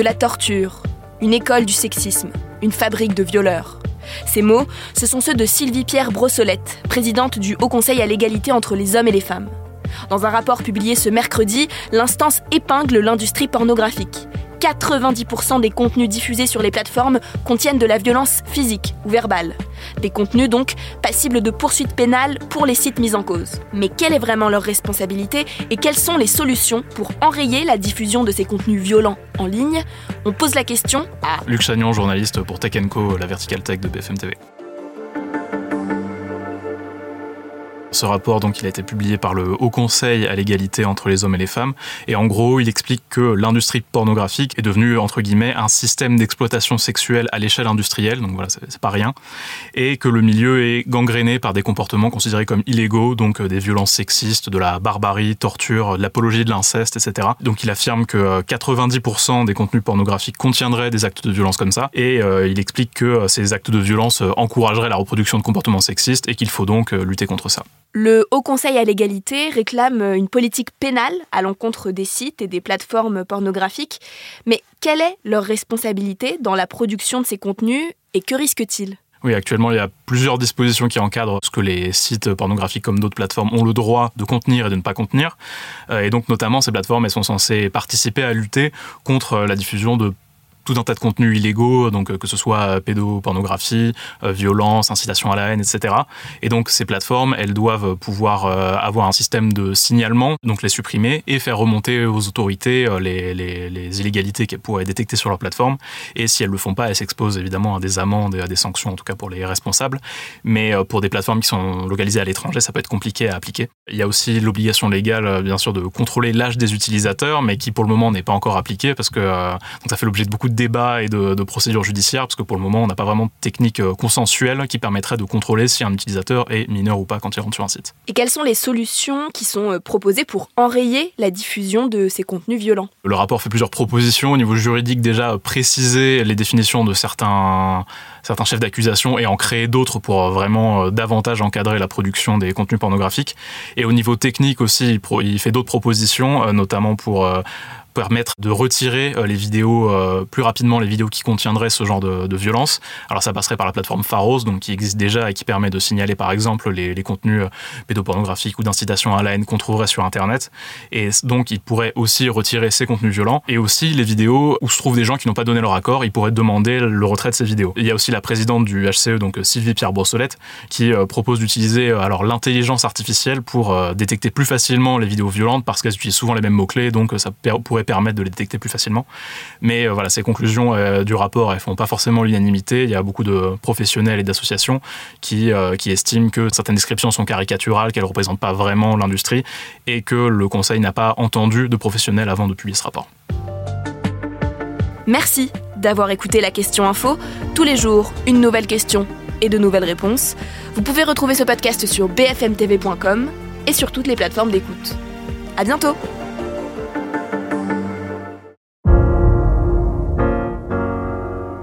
de la torture, une école du sexisme, une fabrique de violeurs. Ces mots, ce sont ceux de Sylvie Pierre Brossolette, présidente du Haut Conseil à l'égalité entre les hommes et les femmes. Dans un rapport publié ce mercredi, l'instance épingle l'industrie pornographique. 90% des contenus diffusés sur les plateformes contiennent de la violence physique ou verbale. Des contenus donc passibles de poursuites pénales pour les sites mis en cause. Mais quelle est vraiment leur responsabilité et quelles sont les solutions pour enrayer la diffusion de ces contenus violents en ligne? On pose la question à Luc Chagnon, journaliste pour Tech Co, la vertical tech de BFM TV. Ce rapport, donc, il a été publié par le Haut Conseil à l'égalité entre les hommes et les femmes. Et en gros, il explique que l'industrie pornographique est devenue, entre guillemets, un système d'exploitation sexuelle à l'échelle industrielle. Donc voilà, c'est pas rien. Et que le milieu est gangréné par des comportements considérés comme illégaux, donc euh, des violences sexistes, de la barbarie, torture, de l'apologie de l'inceste, etc. Donc il affirme que 90% euh, des contenus pornographiques contiendraient des actes de violence comme ça. Et euh, il explique que ces actes de violence encourageraient la reproduction de comportements sexistes et qu'il faut donc lutter contre ça. Le Haut Conseil à l'égalité réclame une politique pénale à l'encontre des sites et des plateformes pornographiques. Mais quelle est leur responsabilité dans la production de ces contenus et que risquent-ils oui, actuellement, il y a plusieurs dispositions qui encadrent ce que les sites pornographiques comme d'autres plateformes ont le droit de contenir et de ne pas contenir. Euh, et donc, notamment, ces plateformes, sont censées participer à lutter contre la diffusion de tout un tas de contenus illégaux, donc euh, que ce soit euh, pédopornographie, euh, violence, incitation à la haine, etc. Et donc ces plateformes, elles doivent pouvoir avoir un système de signalement, donc les supprimer et faire remonter aux autorités les, illégalités qu'elles pourraient détecter sur leur plateforme. Et si elles le font pas, elles s'exposent évidemment à des amendes et à des sanctions, en tout cas pour les responsables. Mais pour des plateformes qui sont localisées à l'étranger, ça peut être compliqué à appliquer. Il y a aussi l'obligation légale, bien sûr, de contrôler l'âge des utilisateurs, mais qui pour le moment n'est pas encore appliquée parce que ça fait l'objet de beaucoup de débats et de, procédures judiciaires, parce que pour le moment, on n'a pas vraiment de technique euh, consensuelle qui permettrait de contrôler si un utilisateur est mineur ou pas quand il rentre sur un site. Et quelles sont les solutions qui sont euh, proposées pour enrayer la diffusion de ces contenus violents? Le rapport fait plusieurs propositions au niveau juridique, déjà préciser les définitions de certains, certains chefs d'accusation et en créer d'autres pour euh, vraiment davantage encadrer la production des contenus pornographiques. Et au niveau technique aussi, il fait d'autres propositions, notamment pour permettre de retirer euh, les vidéos euh, plus rapidement, les vidéos qui contiendraient ce genre de, violence. Alors ça passerait par la plateforme Pharos, donc qui existe déjà et qui permet de signaler par exemple les, contenus euh, pédopornographiques ou d'incitation à la haine qu'on trouverait sur Internet. Et donc il pourrait aussi retirer ces contenus violents et aussi les vidéos où se trouvent des gens qui n'ont pas donné leur accord, il pourrait demander le retrait de ces vidéos. Il y a aussi la présidente du HCE, donc Sylvie Pierre Brossolette, qui propose d'utiliser alors l'intelligence artificielle pour détecter plus facilement les vidéos violentes parce qu'elles utilisent souvent les mêmes mots-clés, donc ça pourrait permettre de les détecter plus facilement. Mais euh, voilà, ces conclusions euh, du rapport, elles font pas forcément l'unanimité. Il y a beaucoup de professionnels et d'associations qui, euh, qui estiment que certaines descriptions sont caricaturales, qu'elles ne représentent pas vraiment l'industrie et que le Conseil n'a pas entendu de professionnels avant de publier ce rapport. Merci d'avoir écouté la question info. Tous les jours, une nouvelle question et de nouvelles réponses. Vous pouvez retrouver ce podcast sur bfmtv.com et sur toutes les plateformes d'écoute. À bientôt!